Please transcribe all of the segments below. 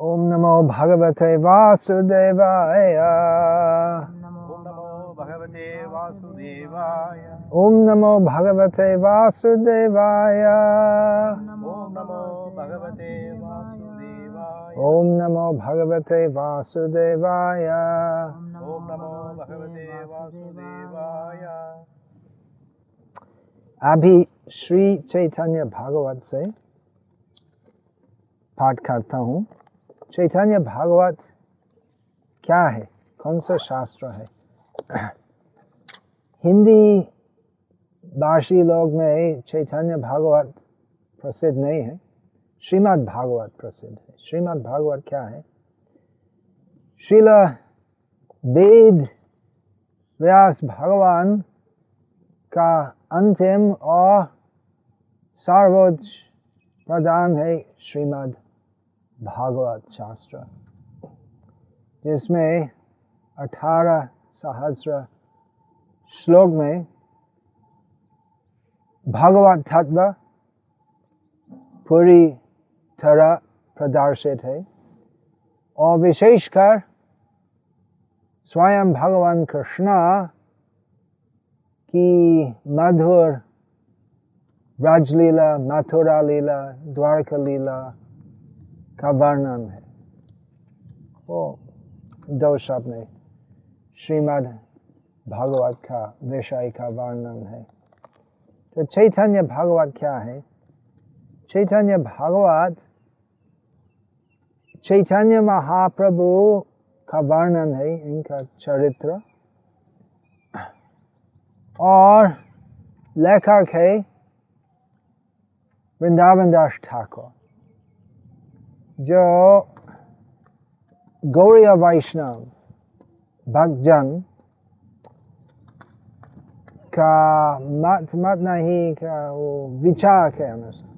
ओम नमो भगवते वासुदेवाय। ओम नमो भगवते वासुदेवाय। ओम नमो भगवते वासुदेवाय। ओम नमो भगवते वासुदेवाय। ओम नमो भगवते वासुदेवाय। ओम नमो भगवते वासुदेवाय। अभी श्री चैतन्य भागवत से पाठ करता हूँ। चैतन्य भागवत क्या है? कौन सा शास्त्र है? हिंदी भाषी लोग में चैतन्य भागवत प्रसिद्ध नहीं है। श्रीमद् भागवत प्रसिद्ध है। श्रीमद् भागवत क्या है? श्रील वेद व्यास भगवान का अंतिम और सर्वोच्च प्रदान है श्रीमद् भागवत शास्त्र, जिसमें अठारह सहस्र श्लोक में भगवत तत्व पूरी तरह प्रदर्शित है और विशेषकर स्वयं भगवान कृष्णा की मधुर, राजलीला, मथुरा लीला, द्वारका लीला का वर्णन है। वो दो शब्द में श्रीमद् भागवत का विषय का वर्णन है। तो चैतन्य भागवत क्या है? चैतन्य भागवत, चैतन्य महाप्रभु का वर्णन है इनका चरित्र। और लेखक है वृंदावन दास ठाकुर। जो गौड़ीय वैष्णव भक्तजन का मत मत नहीं का वो विचार के अनुसार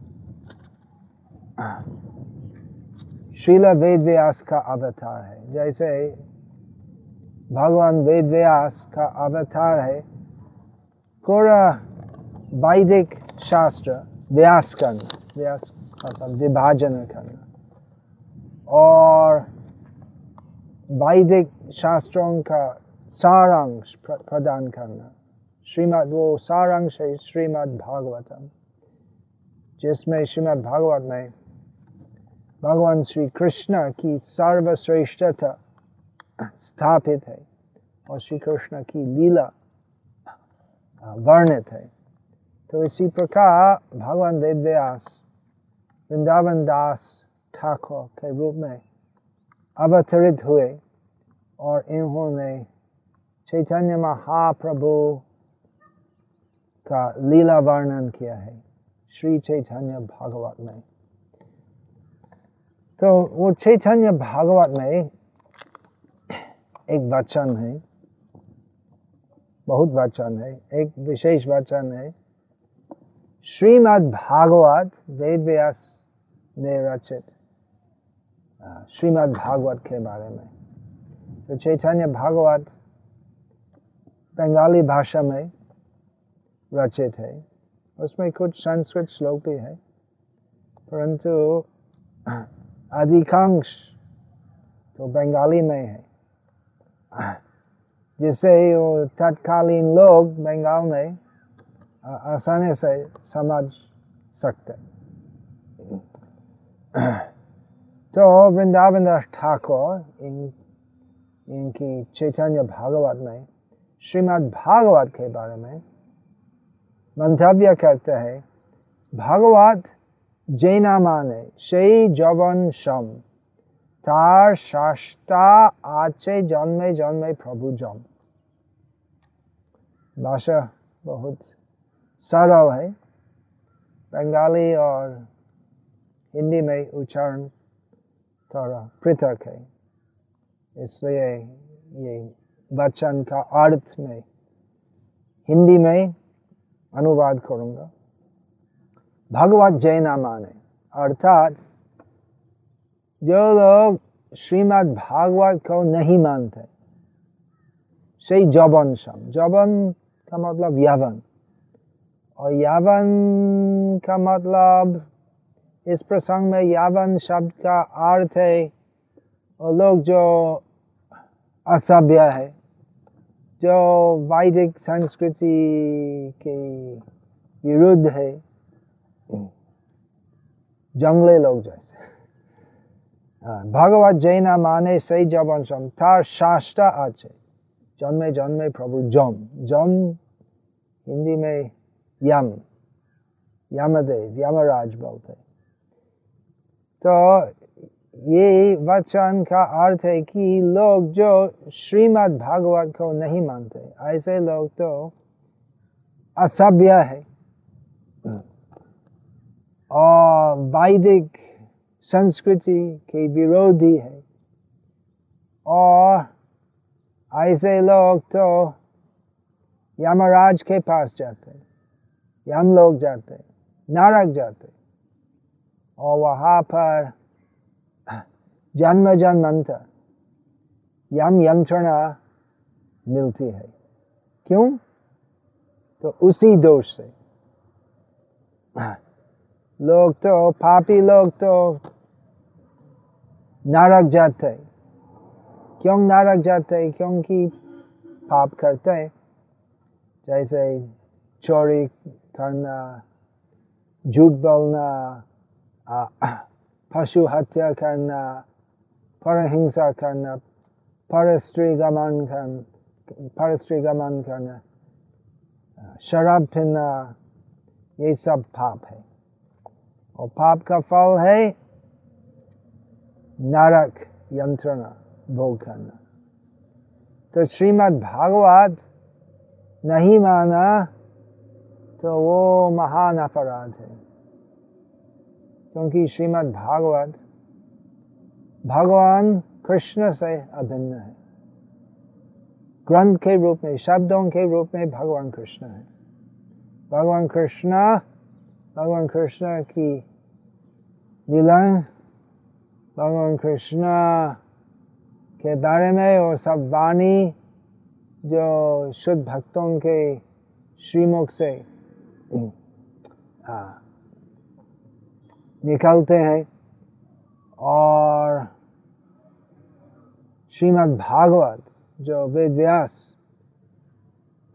श्रील वेद व्यास का अवतार है। जैसे भगवान वेद व्यास का अवतार है, पूरा वैदिक शास्त्र व्यास करना व्यास विभाजन करना। और वैदिक शास्त्रों का सारांश प्र, प्रदान करना। श्रीमद् वो सारांश है श्रीमद् भागवतम जिसमें श्रीमद् भागवत में भगवान श्री कृष्ण की सर्वश्रेष्ठता स्थापित है और श्री कृष्ण की लीला वर्णित है। तो इसी प्रकार भगवान वेद व्यास वृंदावन दास ठाकुर के रूप में अवतरित हुए और इन्होंने चैतन्य महाप्रभु का लीला वर्णन किया है श्री चैतन्य भागवत में तो वो चैतन्य भागवत में एक वचन है बहुत वचन है एक विशेष वचन है श्रीमद् भागवत वेद व्यास ने रचित श्रीमद् भागवत के बारे में। तो चैतन्य भागवत बंगाली भाषा में रचित है। उसमें कुछ संस्कृत श्लोक भी है, परंतु अधिकांश तो बंगाली में है। जिससे वो तत्कालीन लोग बंगाल में आसानी से समझ सकते। तो वृंदावन दास ठाकुर इन इनकी चैतन्य भागवत में श्रीमद् भागवत के बारे में मंतव्य करते हैं भागवत जैना माने शई जवन शम तार शास्ता आचे जन्मे जन्मे प्रभु जम भाषा बहुत सरल है बंगाली और हिंदी में उच्चारण थोड़ा पृथक है इसलिए ये वचन का अर्थ में हिंदी में अनुवाद करूँगा भगवत जैना माने अर्थात जो लोग श्रीमद् भागवत को नहीं मानते सही जबन सम जबन का मतलब यवन और यावन का मतलब इस प्रसंग में यावन शब्द का अर्थ है वो लोग जो असभ्य है जो वैदिक संस्कृति के विरुद्ध है जंगले लोग जैसे। भगवत जैना माने सही जवन सम तार शास्त्र আছে जन्मे जन्मे प्रभु जम जम हिंदी में यम यमदेव यमराज बोलते तो ये वचन का अर्थ है कि लोग जो श्रीमद् भागवत को नहीं मानते, ऐसे लोग तो असभ्य है। और वैदिक संस्कृति के विरोधी है। और ऐसे लोग तो यमराज के पास जाते हैं यम लोग जाते हैं नारक जाते और वहाँ पर जन्म जन्मांतर यम यंत्रणा मिलती है। क्यों? तो उसी दोष से। लोग तो पापी लोग तो नरक जाते क्यों नरक जाते क्योंकि पाप करते जैसे चोरी करना, झूठ बोलना पशु हत्या करना पर हिंसा करना पर स्त्री गमन कर पर स्त्री गमन करना शराब पीना ये सब पाप है और पाप का फल है नरक यंत्रणा भोग करना तो श्रीमद् भागवत नहीं माना तो वो महान अपराध है क्योंकि श्रीमद् भागवत भगवान कृष्ण से अभिन्न है। ग्रंथ के रूप में शब्दों के रूप में भगवान कृष्ण है। भगवान कृष्ण भगवान कृष्ण की लीला भगवान कृष्ण के बारे में और सब वाणी जो शुद्ध भक्तों के श्रीमुख से। आ, निकलते हैं। और श्रीमद् भागवत, जो वेद व्यास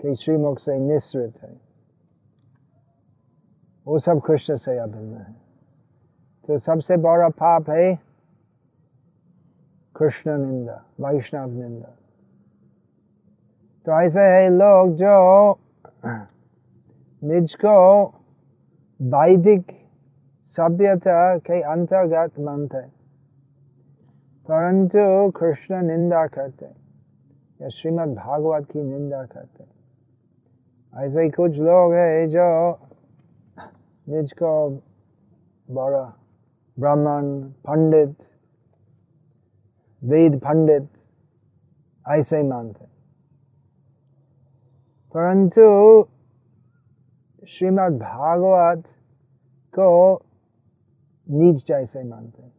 के श्रीमुख से निश्रित है, वो सब कृष्ण से अभिन्न है। तो सबसे बड़ा पाप है कृष्ण निंदा, वैष्णव निंदा। तो ऐसे है लोग जो निज को वैदिक सभ्यता के अंतर्गत मानते परंतु कृष्ण निंदा करते या श्रीमद् भागवत की निंदा करते ऐसे ही कुछ लोग हैं जो निज को बड़ा ब्राह्मण पंडित वेद पंडित ऐसे ही मानते परंतु श्रीमद् भागवत को नीच जैसे मानते हैं।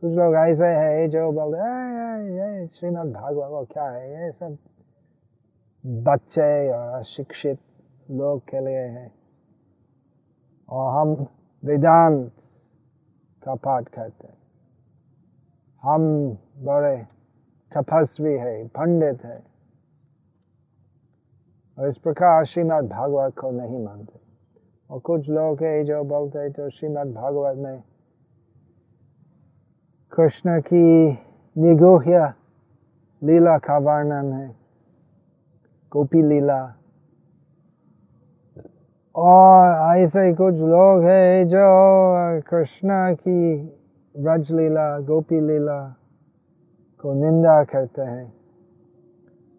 कुछ लोग ऐसे है जो बोलते हैं श्रीमद् भागवत, क्या है ये सब? बच्चे और अशिक्षित लोग के लिए है। और हम वेदांत का पाठ करते हैं। हम बड़े तपस्वी है, पंडित है। और इस प्रकार श्रीमद् भागवत को नहीं मानते। और कुछ लोग है जो बोलते हैं तो श्रीमद् भागवत में कृष्ण की निगोह्य लीला का वर्णन है, गोपी लीला। और ऐसे कुछ लोग हैं जो कृष्ण की व्रज लीला, गोपी लीला को निंदा करते हैं।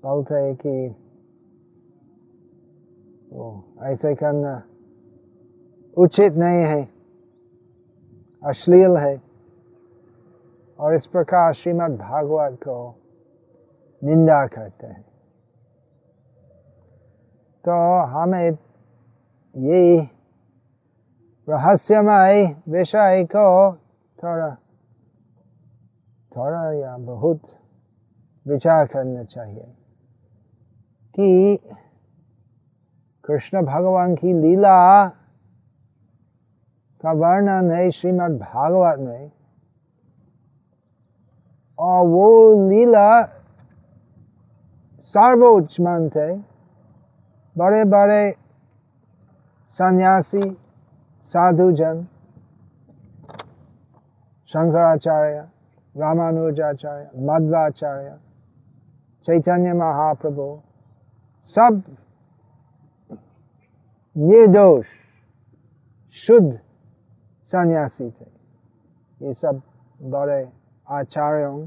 बोलते हैं कि वो ऐसे करना उचित नहीं है, अश्लील है। और इस प्रकार श्रीमद् भागवत को निंदा करते हैं। तो हमें ये रहस्यमय विषय को थोड़ा थोड़ा या बहुत विचार करना चाहिए कि कृष्ण भगवान की लीला का वर्णन है श्रीमद् भागवत में और वो लीला सर्वोच्च मानते बड़े बड़े सन्यासी, साधुजन, शंकराचार्य, रामानुजाचार्य, मध्वाचार्य, चैतन्य महाप्रभु, सब निर्दोष, शुद्ध सन्यासी थे। ये सब बड़े आचार्यों,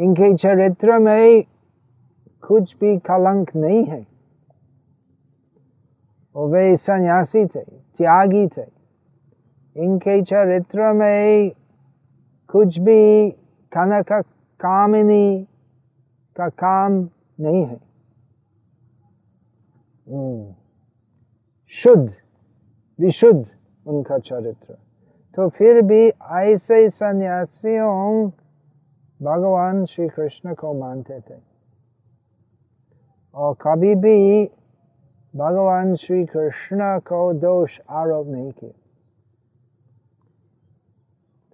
इनके चरित्र में कुछ भी कलंक नहीं है। और वे सन्यासी थे, त्यागी थे। इनके चरित्र में कुछ भी कनक कामिनी का काम नहीं है। हम्म। शुद्ध। विशुद्ध उनका चरित्र। तो फिर भी ऐसे सन्यासियों भगवान श्री कृष्ण को मानते थे। और कभी भी भगवान श्री कृष्ण को दोष आरोप नहीं किया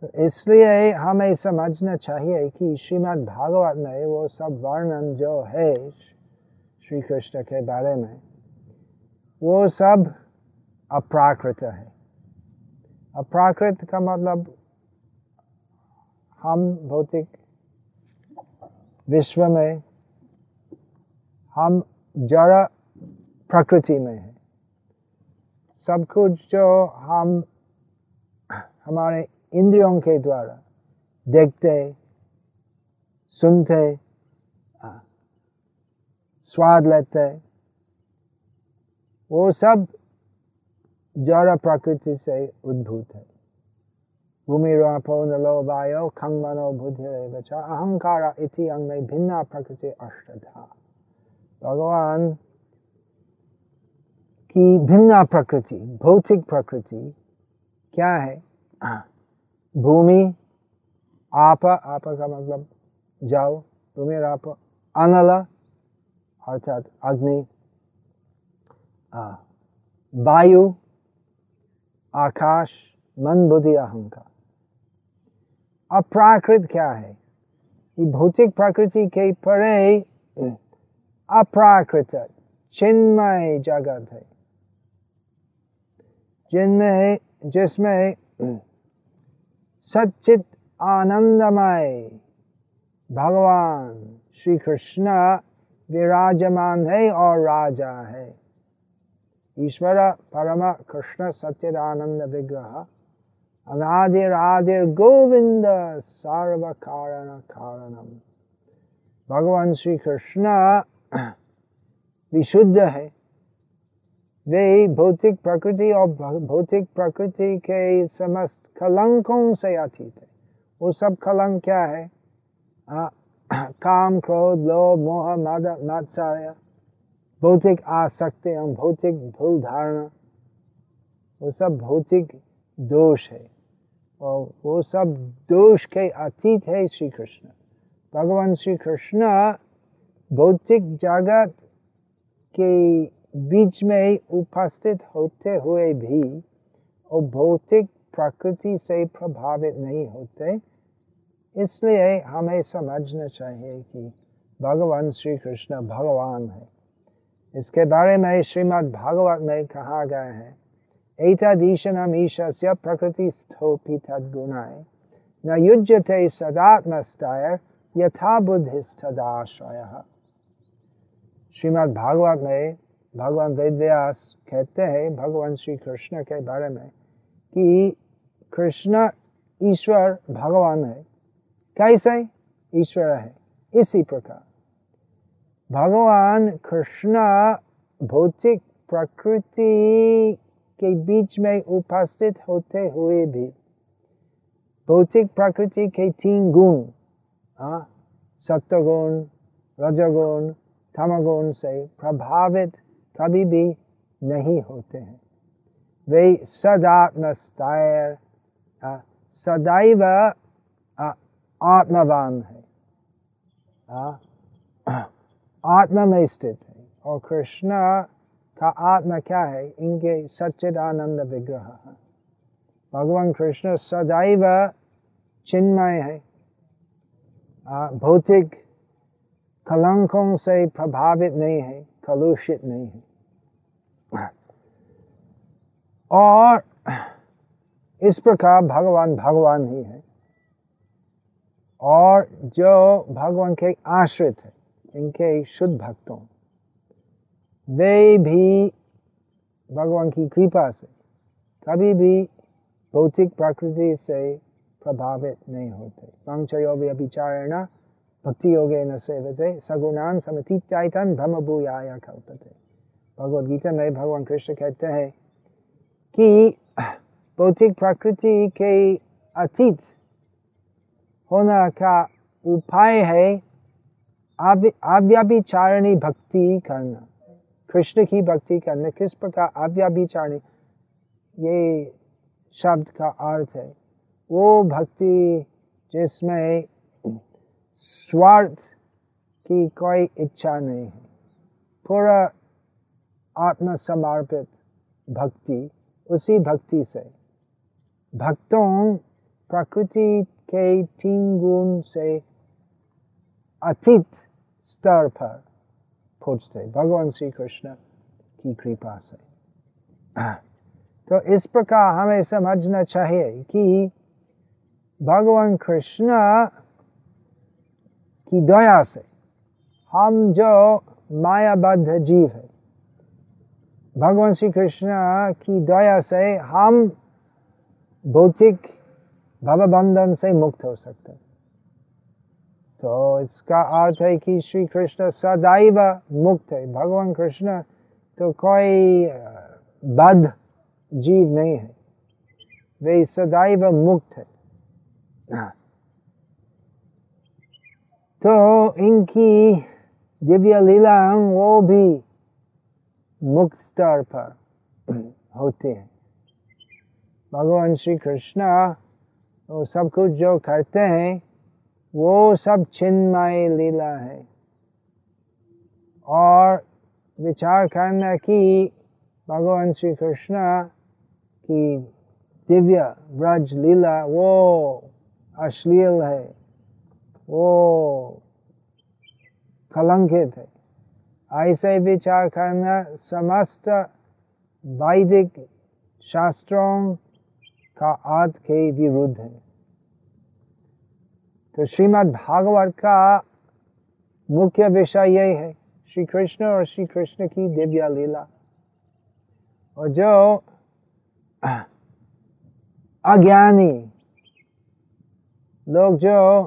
तो इसलिए हमें समझना चाहिए कि श्रीमद् भागवत में वो सब वर्णन जो है श्री कृष्ण के बारे में, वो सब अप्राकृत है। अप्राकृत का मतलब हम भौतिक विश्व में, हम जड़ प्रकृति में है। सब कुछ जो हम, हमारे इंद्रियों के द्वारा देखते, सुनते स्वाद लेते, वो सब जड़ प्रकृति से उद्भूत है। भूमि रापो नलो वायो खंग मनो बुद्धि अहंकार इति अंग में भिन्ना प्रकृति अष्टधा। भगवान की भिन्ना प्रकृति, भौतिक प्रकृति क्या है? भूमि, आप आप का मतलब जल भूमि, आप, अनल, अर्थात अग्नि वायु आकाश, मन, बुद्धि, अहंकार। अप्राकृत क्या है? ये भौतिक प्रकृति के परे अप्राकृत चिन्मय जगत है। जिनमें, जिसमें सचित आनंदमय भगवान श्री कृष्ण विराजमान है और राजा है। ईश्वर परम कृष्ण सच्चिदानंद विग्रह अनादिर आदिर गोविंद सर्व कारण कारणम भगवान श्री कृष्ण विशुद्ध है वे भौतिक प्रकृति और भौतिक प्रकृति के समस्त कलंकों से अतीत है वो सब कलंक क्या है आ, काम क्रोध लोभ मोह मद मत्सर्य भौतिक आसक्ति एवं भौतिक भूल धारणा, वो सब भौतिक दोष है। और वो सब दोष के अतीत है श्री कृष्ण भगवान श्री कृष्ण भौतिक जगत के बीच में उपस्थित होते हुए भी वो भौतिक प्रकृति से प्रभावित नहीं होते, इसलिए हमें समझना चाहिए कि भगवान श्री कृष्ण भगवान है। इसके बारे में श्रीमद् भागवत में कहा गया है। एतदीशनम ईशस्य प्रकृति स्थोपी तद्गुणाय न युज्यते सदात्मस्तायर यथा बुद्धिस्तदाश्रय। श्रीमद् भागवत में भगवान वेद व्यास कहते हैं, भगवान श्री कृष्ण के बारे में, कि कृष्ण ईश्वर भगवान है। कैसे? ईश्वर है। इसी प्रकार। भगवान कृष्ण भौतिक प्रकृति के बीच में उपस्थित होते हुए भी भौतिक प्रकृति के तीन गुण सत्वगुण रजगुण, तमगुण से प्रभावित कभी भी नहीं होते हैं। वे सदात्मस्तायर सदैव आत्मवान है आत्मा में स्थित है और कृष्ण का आत्मा क्या है? इनके आनंद विग्रह भगवान कृष्ण सदैव चिन्मय है। भौतिक कलंकों से प्रभावित नहीं है, कलुषित नहीं है। और इस प्रकार भगवान भगवान ही है। और जो भगवान के आश्रित है। इनके शुद्ध भक्तों। वे भी भगवान की कृपा से कभी भी भौतिक प्रकृति से प्रभावित नहीं होते। विचारण भक्ति योगे न सेवते, सगुणान समतीत्यायतन ब्रह्म भूयाया कल्पते। भगवद गीता में भगवान कृष्ण कहते हैं कि भौतिक प्रकृति के अतीत होना का उपाय है अव्याभिचारणी भक्ति करना। कृष्ण की भक्ति करना, किस प्रकार अव्याभिचारणी ये शब्द का अर्थ है, वो भक्ति जिसमें स्वार्थ की कोई इच्छा नहीं है। पूरा आत्मसमर्पित भक्ति उसी भक्ति से। भक्तों प्रकृति के तीन गुण से अतीत स्तर पर पहुँचते भगवान श्री कृष्ण की कृपा से तो इस प्रकार हमें समझना चाहिए कि भगवान कृष्ण की दया से हम जो मायाबद्ध जीव है, भगवान श्री कृष्ण की दया से हम भौतिक भवबंधन से मुक्त हो सकते तो इसका अर्थ है कि श्री कृष्ण सदैव मुक्त है। भगवान कृष्ण तो कोई बद्ध जीव नहीं है। वे सदैव मुक्त है। तो इनकी दिव्य लीला वो भी मुक्त स्तर पर होते हैं। भगवान श्री कृष्ण वो सब कुछ जो करते हैं वो सब चिन्मय लीला है। और विचार करना कि भगवान श्री कृष्ण की दिव्य ब्रज लीला वो अश्लील है, वो कलंकित है। ऐसे विचार करना समस्त वैदिक शास्त्रों का आद के विरुद्ध है। तो श्रीमद् भागवत का मुख्य विषय यही है। श्री कृष्ण और श्री कृष्ण की दिव्य लीला। और जो अज्ञानी लोग जो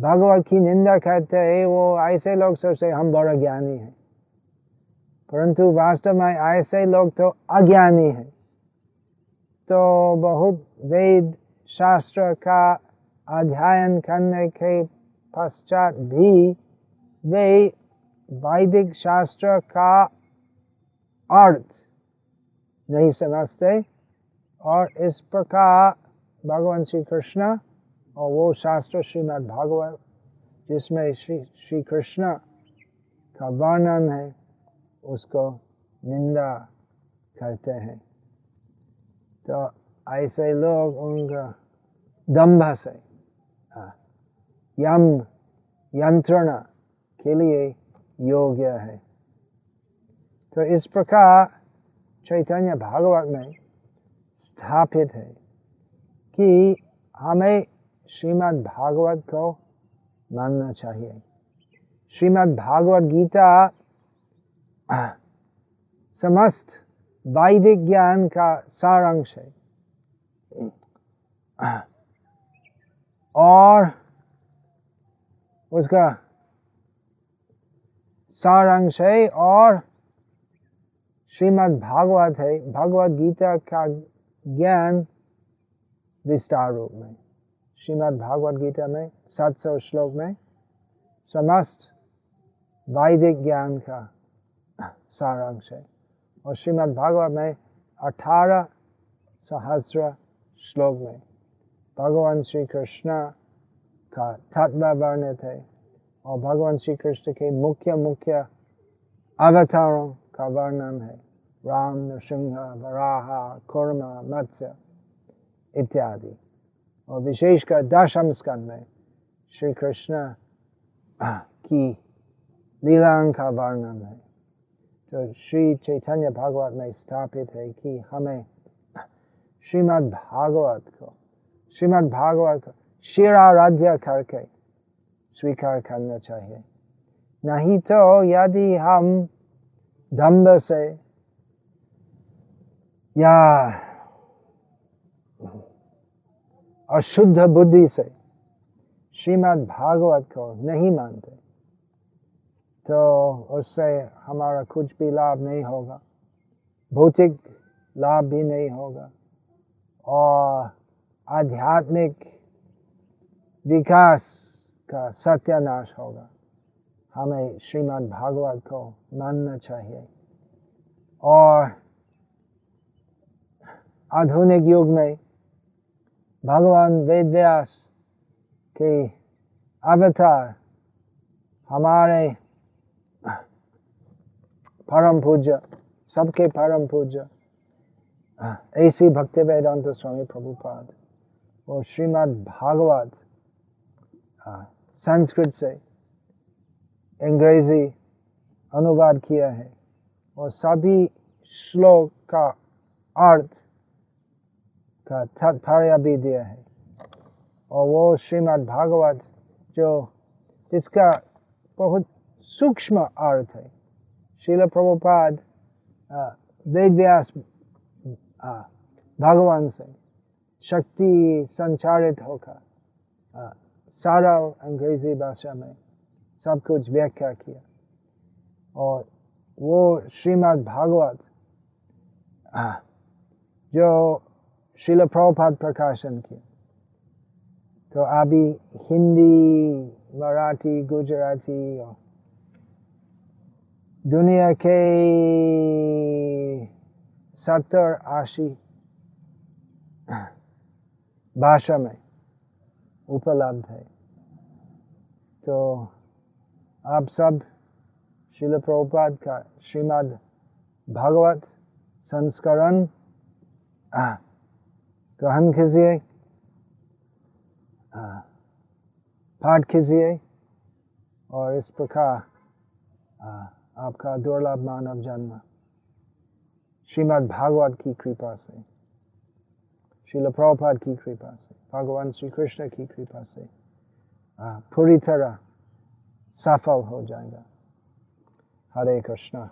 भगवत की निंदा करते हैं, वो ऐसे लोग सोचते हम बड़ा ज्ञानी हैं। परंतु वास्तव में ऐसे लोग तो अज्ञानी हैं। तो बहुत वेद शास्त्र का अध्ययन करने के पश्चात भी वे वैदिक शास्त्र का अर्थ नहीं समझते और इस प्रकार भगवान श्री कृष्ण और वो शास्त्र श्रीमद् भागवत, जिसमें श्री श्री कृष्ण का वर्णन है, उसको निंदा करते हैं। तो ऐसे लोग उनका दम्भ से यम यंत्रणा के लिए योग्य है तो इस प्रकार चैतन्य भागवत में स्थापित है कि हमें श्रीमद् भागवत को मानना चाहिए श्रीमद् भागवत गीता समस्त वैदिक ज्ञान का सारांश है और उसका सारांश है और श्रीमद् भागवत है। भगवत गीता का ज्ञान विस्तार रूप में। श्रीमद् भागवत गीता में सात सौ श्लोक में समस्त वैदिक ज्ञान का सारांश है। और श्रीमद् भागवत में अठारह सहस्र श्लोक में भगवान श्री कृष्ण का तत्व वर्णित है और भगवान श्री कृष्ण के मुख्य मुख्य अवतारों का वर्णन है राम नृसिंह वराह कुर्म मत्स्य इत्यादि और विशेषकर दशम स्कंद में श्री कृष्ण की लीलाओं का वर्णन है तो श्री चैतन्य भागवत में स्थापित है कि हमें श्रीमद् भागवत को श्रीमद् भागवत शिराराध्य करके स्वीकार करना चाहिए। नहीं तो यदि हम दम्भ से या अशुद्ध बुद्धि से श्रीमद् भागवत को नहीं मानते तो उससे हमारा कुछ भी लाभ नहीं होगा, भौतिक लाभ भी नहीं होगा, और आध्यात्मिक विकास का सत्यानाश होगा। हमें श्रीमद् भागवत को मानना चाहिए। और आधुनिक युग में भगवान वेद व्यास के अवतार हमारे परम पूज्य, सबके परम पूज्य, ऐसी भक्ति वेदांत स्वामी प्रभुपाद और श्रीमद् भागवत संस्कृत से अंग्रेज़ी अनुवाद किया है और सभी श्लोक का अर्थ का तात्पर्य भी दिया है। और वो श्रीमद् भागवत जो जिसका बहुत सूक्ष्म अर्थ है शिल प्रभुपाद वेद व्यास भगवान से शक्ति संचारित होकर सरल अंग्रेज़ी भाषा में सब कुछ व्याख्या किया। और वो श्रीमद् भागवत जो शिल प्रभुपाद प्रकाशन किया। तो अभी हिंदी, मराठी, गुजराती और दुनिया के सत्तर अस्सी भाषा में उपलब्ध है। तो आप सब शिल प्रभुपाद का श्रीमद् भागवत संस्करण ग्रहण कीजिए पाठ कीजिए और इस प्रकार आपका दुर्लभ मानव जन्म। श्रीमद् भागवत की कृपा से। शिल प्रभुपाद की कृपा से भगवान श्री कृष्ण की कृपा से पूरी तरह सफल हो जाएगा हरे कृष्णा